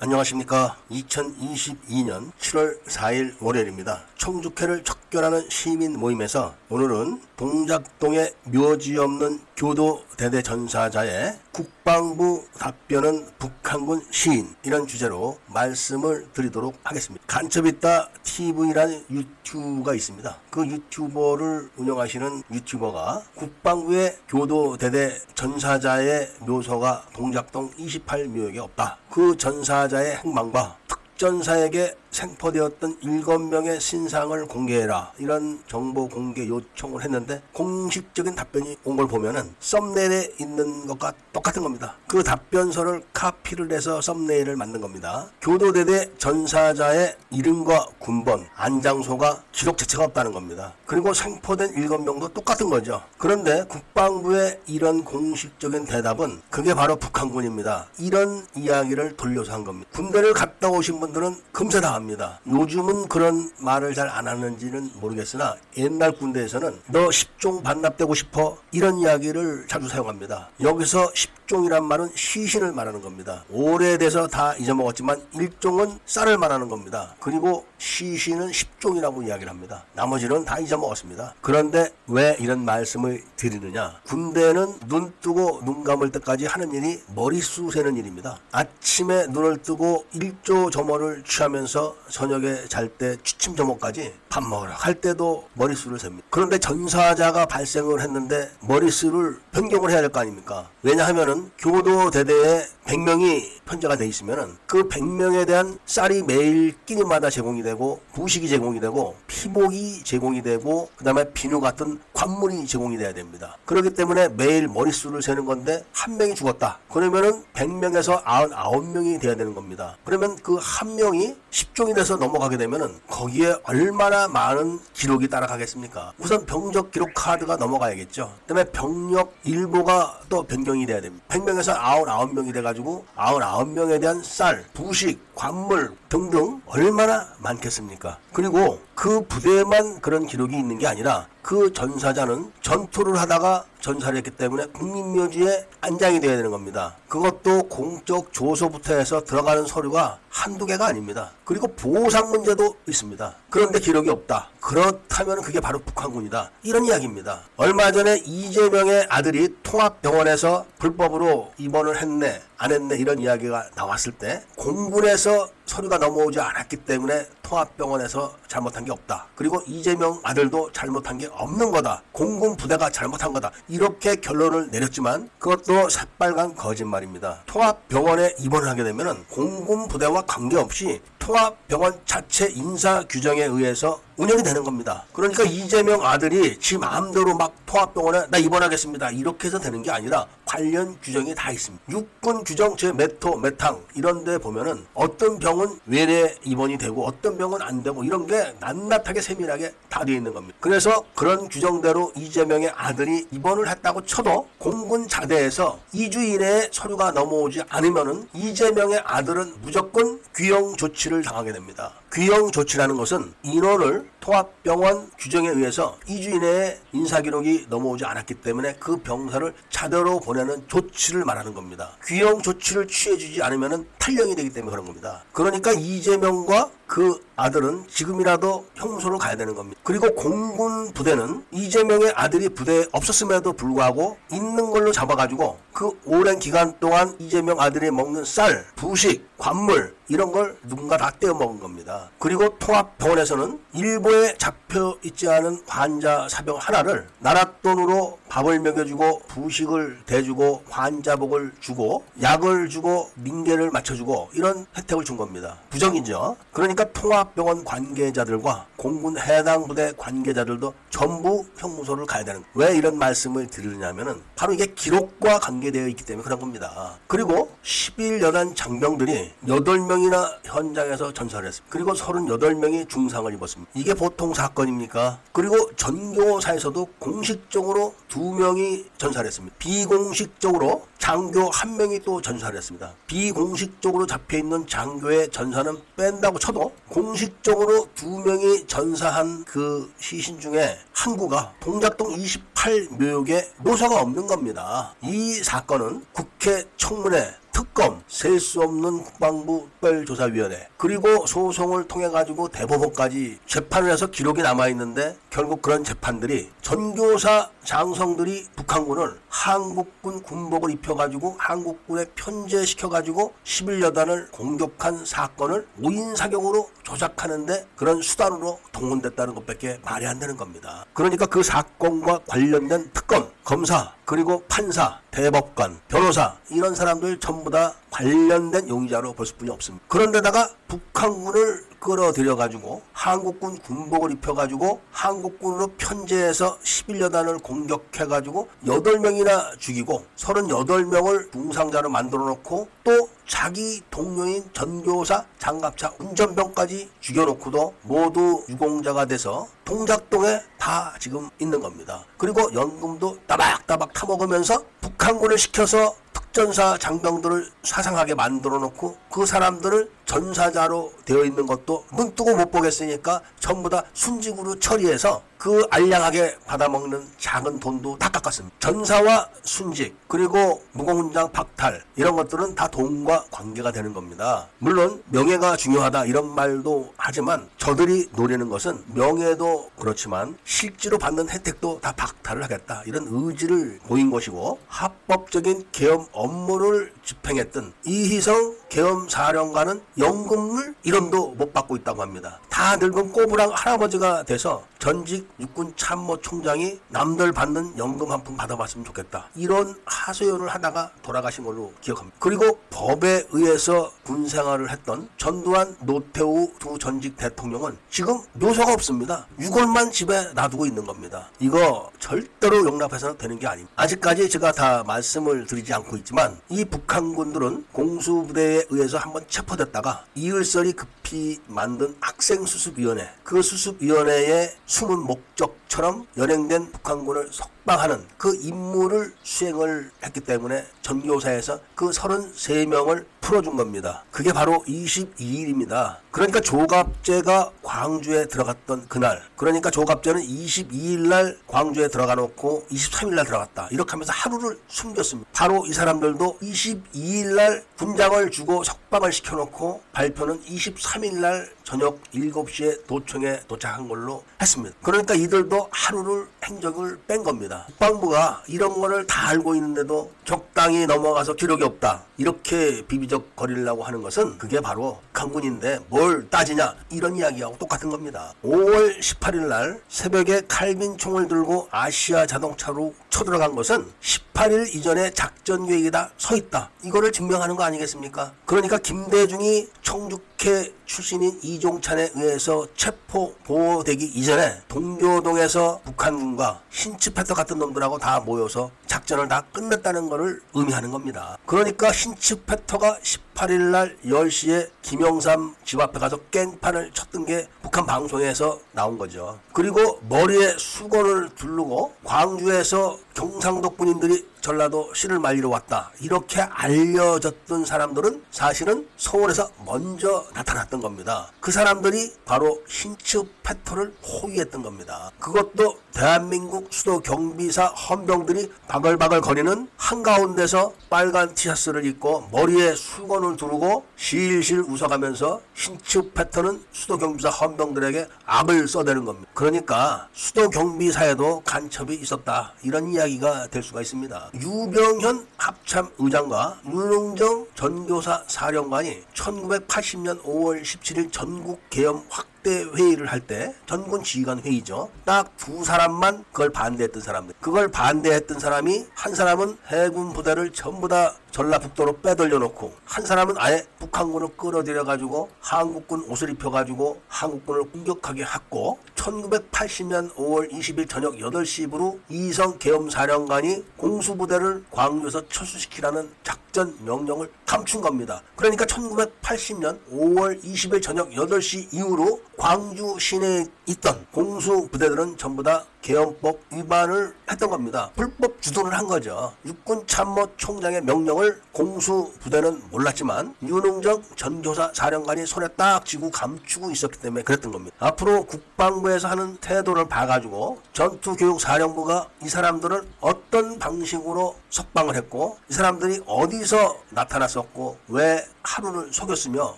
안녕하십니까. 2022년 7월 4일 월요일입니다. 청주회를 척결하는 시민 모임에서 오늘은 동작동에 묘지 없는 교도 대대 전사자의 국방부 답변은 북한군 시인 이런 주제로 말씀을 드리도록 하겠습니다. 간첩있다 TV라는 유튜브가 있습니다. 그 유튜버를 운영하시는 유튜버가 국방부의 교도 대대 전사자의 묘소가 동작동 28묘역에 없다. 그 전사자의 행방과 특전사에게 생포되었던 7명의 신상을 공개해라. 이런 정보 공개 요청을 했는데 공식적인 답변이 온 걸 보면은 썸네일에 있는 것과 똑같은 겁니다. 그 답변서를 카피를 해서 썸네일을 만든 겁니다. 교도대대 전사자의 이름과 군번, 안장소가 기록 자체가 없다는 겁니다. 그리고 생포된 7명도 똑같은 거죠. 그런데 국방부의 이런 공식적인 대답은 그게 바로 북한군입니다. 이런 이야기를 돌려서 한 겁니다. 군대를 갔다 오신 분 들은 금세 다 합니다. 요즘은 그런 말을 잘 안 하는지는 모르겠으나 옛날 군대에서는 너 10종 반납되고 싶어 이런 이야기를 자주 사용합니다. 여기서 10종이란 말은 시신을 말하는 겁니다. 오래돼서 다 잊어먹었지만 1종은 쌀을 말하는 겁니다. 그리고 시신은 10종이라고 이야기를 합니다. 나머지는 다 잊어먹었습니다. 그런데 왜 이런 말씀을 드리느냐? 군대는 눈 뜨고 눈 감을 때까지 하는 일이 머리수 세는 일입니다. 아침에 눈을 뜨고 1조 점호를 취하면서 저녁에 잘 때 취침 점호까지 밥 먹으러 갈 때도 머리수를 셉니다. 그런데 전사자가 발생을 했는데 머리수를 변경을 해야 될 거 아닙니까? 왜냐하면은 교도 대대에 100명이 편제가 돼 있으면은 그 100명에 대한 쌀이 매일 끼니마다 제공이 되고 부식이 제공이 되고 피복이 제공이 되고 그 다음에 비누 같은 관물이 제공이 돼야 됩니다. 그렇기 때문에 매일 머릿수를 세는 건데 한 명이 죽었다. 그러면은 100명에서 99명이 돼야 되는 겁니다. 그러면 그 한 명이 10종이 돼서 넘어가게 되면은 거기에 얼마나 많은 기록이 따라가겠습니까? 우선 병적 기록 카드가 넘어가야겠죠. 그다음에 병력 일보가 또 변경이 돼야 됩니다. 100명에서 99명이 돼가지고 99명에 대한 쌀, 부식, 관물 등등 얼마나 많겠습니까? 그리고 그 부대만 그런 기록이 있는 게 아니라 그 전사자는 전투를 하다가 전사를 했기 때문에 국민묘지에 안장이 되어야 되는 겁니다. 그것도 공적 조서부터 해서 들어가는 서류가 한두 개가 아닙니다. 그리고 보상 문제도 있습니다. 그런데 기록이 없다. 그렇다면 그게 바로 북한군이다. 이런 이야기입니다. 얼마 전에 이재명의 아들이 통합병원에서 불법으로 입원을 했네, 안 했네 이런 이야기가 나왔을 때 공군에서 서류가 넘어오지 않았기 때문에 통합병원에서 잘못한 게 없다. 그리고 이재명 아들도 잘못한 게 없는 거다. 공군 부대가 잘못한 거다. 이렇게 결론을 내렸지만 그것도 새빨간 거짓말입니다. 통합병원에 입원을 하게 되면 공군 부대와 관계없이 통합병원 자체 인사 규정에 의해서 운영이 되는 겁니다. 그러니까 이재명 아들이 지 마음대로 막 통합병원에 나 입원하겠습니다. 이렇게 해서 되는 게 아니라 관련 규정이 다 있습니다. 육군 규정 제 메토, 메탕 이런 데 보면은 어떤 병은 외래 입원이 되고 어떤 병은 안 되고 이런 게 낱낱하게 세밀하게 다 되어 있는 겁니다. 그래서 그런 규정대로 이재명의 아들이 입원을 했다고 쳐도 공군 자대에서 2주 이내에 서류가 넘어오지 않으면은 이재명의 아들은 무조건 귀형 조치를 당하게 됩니다. 귀형 조치라는 것은 인원을 통합병원 규정에 의해서 2주 이내에 인사기록이 넘어오지 않았기 때문에 그 병사를 자대로 보내는 조치를 말하는 겁니다. 귀형 조치를 취해주지 않으면 탈령이 되기 때문에 그런 겁니다. 그러니까 이재명과 그 아들은 지금이라도 형무소로 가야 되는 겁니다. 그리고 공군 부대는 이재명의 아들이 부대에 없었음에도 불구하고 있는 걸로 잡아가지고 그 오랜 기간 동안 이재명 아들이 먹는 쌀, 부식, 관물 이런 걸 누군가 다 떼어 먹은 겁니다. 그리고 통합병원에서는 일부에 잡혀 있지 않은 환자 사병 하나를 나라 돈으로 밥을 먹여주고 부식을 대주고 환자복을 주고 약을 주고 민계를 맞춰주고 이런 혜택을 준 겁니다. 부정이죠. 그러니까 통합병원 관계자들과 공군 해당 부대 관계자들도 전부 형무소를 가야 되는. 왜 이런 말씀을 드리느냐면은 바로 이게 기록과 관계되어 있기 때문에 그런 겁니다. 그리고 10일 여단 장병들이 8명이나 현장에서 전사를 했습니다. 그리고 38명이 중상을 입었습니다. 이게 보통 사건입니까? 그리고 전교사에서도 공식적으로 두 명이 전사를 했습니다. 비공식적으로 장교 한 명이 또 전사를 했습니다. 비공식적으로 잡혀 있는 장교의 전사는 뺀다고 쳐도 공식적으로 두 명이 전사한 그 시신 중에 한 구가 동작동 28묘역에 묘사가 없는 겁니다. 이 사건은 국회 청문회 특검, 셀 수 없는 국방부 특별조사위원회, 그리고 소송을 통해 가지고 대법원까지 재판을 해서 기록이 남아 있는데 결국 그런 재판들이 전교사 장성들이 북한군을 한국군 군복을 입혀 가지고 한국군에 편제시켜 가지고 11여단을 공격한 사건을 오인 사격으로 조작하는데 그런 수단으로 동원됐다는 것밖에 말이 안 되는 겁니다. 그러니까 그 사건과 관련된 특검, 검사, 그리고 판사, 대법관, 변호사 이런 사람들 전부 다 관련된 용의자로 볼 수뿐이 없습니다. 그런데다가 북한군을 끌어들여 가지고 한국군 군복을 입혀 가지고 한국군으로 편제해서 11여단을 공격해 가지고 8명이나 죽이고 38명을 중상자로 만들어 놓고 또 자기 동료인 전교사, 장갑차, 운전병까지 죽여놓고도 모두 유공자가 돼서 동작동에 다 지금 있는 겁니다. 그리고 연금도 따박따박 타먹으면서 북한군을 시켜서 특전사 장병들을 사상하게 만들어 놓고 그 사람들을 전사자로 되어 있는 것도 눈 뜨고 못 보겠으니까 전부 다 순직으로 처리해서 그 알량하게 받아먹는 작은 돈도 다 깎았습니다. 전사와 순직 그리고 무공훈장 박탈 이런 것들은 다 돈과 관계가 되는 겁니다. 물론 명예가 중요하다 이런 말도 하지만 저들이 노리는 것은 명예도 그렇지만 실제로 받는 혜택도 다 박탈을 하겠다 이런 의지를 보인 것이고 합법적인 계엄 업무를 집행했던 이희성 계엄 사령관은 연금을 1원도 못 받고 있다고 합니다. 다 늙은 꼬부랑 할아버지가 돼서 전직 육군 참모총장이 남들 받는 연금 한 푼 받아봤으면 좋겠다. 이런 하소연을 하다가 돌아가신 걸로 기억합니다. 그리고 법에 의해서 군 생활을 했던 전두환 노태우 두 전직 대통령은 지금 묘소가 없습니다. 유골만 집에 놔두고 있는 겁니다. 이거 절대로 용납해서는 되는 게 아닙니다. 아직까지 제가 다 말씀을 드리지 않고 있지만 이 북한군들은 공수부대 에 의해서 한번 체포됐다가 이을설이 급히 만든 학생수습위원회 그 수습위원회의 숨은 목적처럼 연행된 북한군을 석 방하는 그 임무를 수행을 했기 때문에 전교사에서 그 33명을 풀어준 겁니다. 그게 바로 22일입니다. 그러니까 조갑제가 광주에 들어갔던 그날 그러니까 조갑제는 22일 날 광주에 들어가 놓고 23일 날 들어갔다. 이렇게 하면서 하루를 숨겼습니다. 바로 이 사람들도 22일 날 군장을 주고 석방을 시켜놓고 발표는 23일 날 저녁 7시에 도청에 도착한 걸로 했습니다. 그러니까 이들도 하루를 행적을 뺀 겁니다. 국방부가 이런 거를 다 알고 있는데도 적당히 넘어가서 기록이 없다. 이렇게 비비적 거리려고 하는 것은 그게 바로 강군인데 뭘 따지냐 이런 이야기하고 똑같은 겁니다. 5월 18일 날 새벽에 칼빈 총을 들고 아시아 자동차로 쳐들어간 것은 18일 이전에 작전 계획이다 서 있다. 이거를 증명하는 거 아니겠습니까? 그러니까 김대중이 청주회 출신인 이종찬에 의해서 체포 보호되기 이전에 동교동에서 북한군과 신츠패터 같은 놈들하고 다 모여서 작전을 다 끝냈다는 것을 의미하는 겁니다. 그러니까 신츠패터가 18일 날 10시에 김영삼 집 앞에 가서 깽판을 쳤던 게 북한 방송에서 나온 거죠. 그리고 머리에 수건을 두르고 광주에서 경상도 군인들이 전라도 씨를 말리러 왔다. 이렇게 알려졌던 사람들은 사실은 서울에서 먼저 나타났던 겁니다. 그 사람들이 바로 신츠 패터를 호위했던 겁니다. 그것도 대한민국 수도 경비사 헌병들이 바글바글 거리는 한가운데서 빨간 티셔츠를 입고 머리에 수건을 두르고 실실 웃어가면서 신츠 패터는 수도 경비사 헌병들에게 악을 써대는 겁니다. 그러니까 수도 경비사에도 간첩이 있었다. 이런 이야기가 될 수가 있습니다. 유병현 합참 의장과 윤웅정 전교사 사령관이 1980년 5월 17일 전국 계엄 확대 회의를 할 때 전군 지휘관 회의죠. 딱 두 사람만 그걸 반대했던 사람들. 그걸 반대했던 사람이 한 사람은 해군 부대를 전부 다 전라북도로 빼돌려 놓고 한 사람은 아예 북한군을 끌어들여 가지고 한국군 옷을 입혀 가지고 한국군을 공격하게 했고 1980년 5월 20일 저녁 8시부로 이성 계엄사령관이 공수부대를 광주에서 철수시키라는 작전 명령을 감춘 겁니다. 그러니까 1980년 5월 20일 저녁 8시 이후로 광주 시내에 있던 공수부대들은 전부 다 개헌법 위반을 했던 겁니다. 불법 주둔을 한 거죠. 육군 참모 총장의 명령을 공수 부대는 몰랐지만 윤흥정 전교사 사령관이 손에 딱 쥐고 감추고 있었기 때문에 그랬던 겁니다. 앞으로 국방부에서 하는 태도를 봐가지고 전투교육사령부가 이 사람들을 어떤 방식으로 석방을 했고 이 사람들이 어디서 나타났었고 왜 하루를 속였으며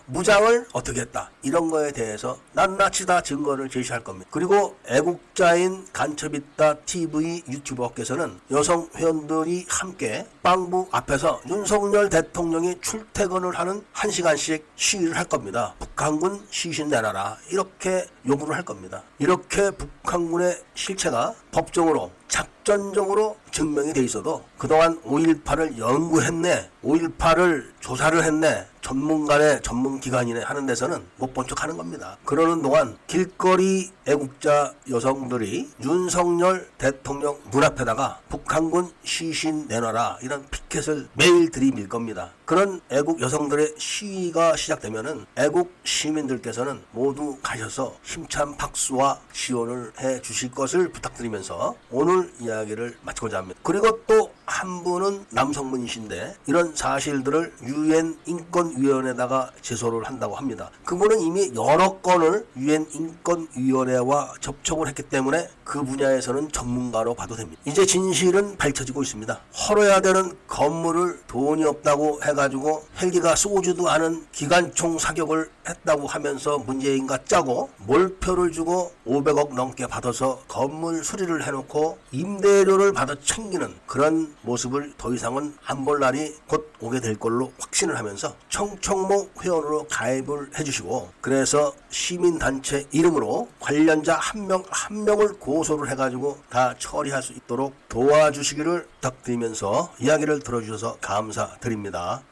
무장을 어떻게 했다 이런 거에 대해서 낱낱이 다 증거를 제시할 겁니다. 그리고 애국자인 간첩있다 TV 유튜버께서는 여성 회원들이 함께 빵부 앞에서 윤석열 대통령이 출퇴근을 하는 한 시간씩 시위를 할 겁니다. 북한군 시신 내놔라 이렇게 요구를 할 겁니다. 이렇게 북한군의 실체가 법정으로 작전적으로 증명이 돼 있어도 그동안 5.18을 연구했네, 5.18을 조사를 했네, 전문가네, 전문기관이네 하는 데서는 못 본 척 하는 겁니다. 그러는 동안 길거리 애국자 여성들이 윤석열 대통령 눈앞에다가 북한군 시신 내놔라 이런 피켓을 매일 들이밀 겁니다. 그런 애국 여성들의 시위가 시작되면은 애국 시민들께서는 모두 가셔서 힘찬 박수와 지원을 해 주실 것을 부탁드리면서 오늘 이야기를 마치고자 합니다. 그리고 또 한 분은 남성분이신데 이런 사실들을 유엔 인권위원회에다가 제소를 한다고 합니다. 그분은 이미 여러 건을 유엔 인권위원회와 접촉을 했기 때문에 그 분야에서는 전문가로 봐도 됩니다. 이제 진실은 밝혀지고 있습니다. 헐어야 되는 건물을 돈이 없다고 해가지고 헬기가 쏘지도 않은 기관총 사격을 했다고 하면서 문재인과 짜고 몰표를 주고 500억 넘게 받아서 건물 수리를 해놓고 임대료를 받아 챙기는 그런 모습을 더 이상은 안 볼 날이 곧 오게 될 걸로 확신을 하면서 청청모 회원으로 가입을 해주시고 그래서 시민단체 이름으로 관련자 한 명 한 명을 고소를 해가지고 다 처리할 수 있도록 도와주시기를 부탁드리면서 이야기를 들어주셔서 감사드립니다.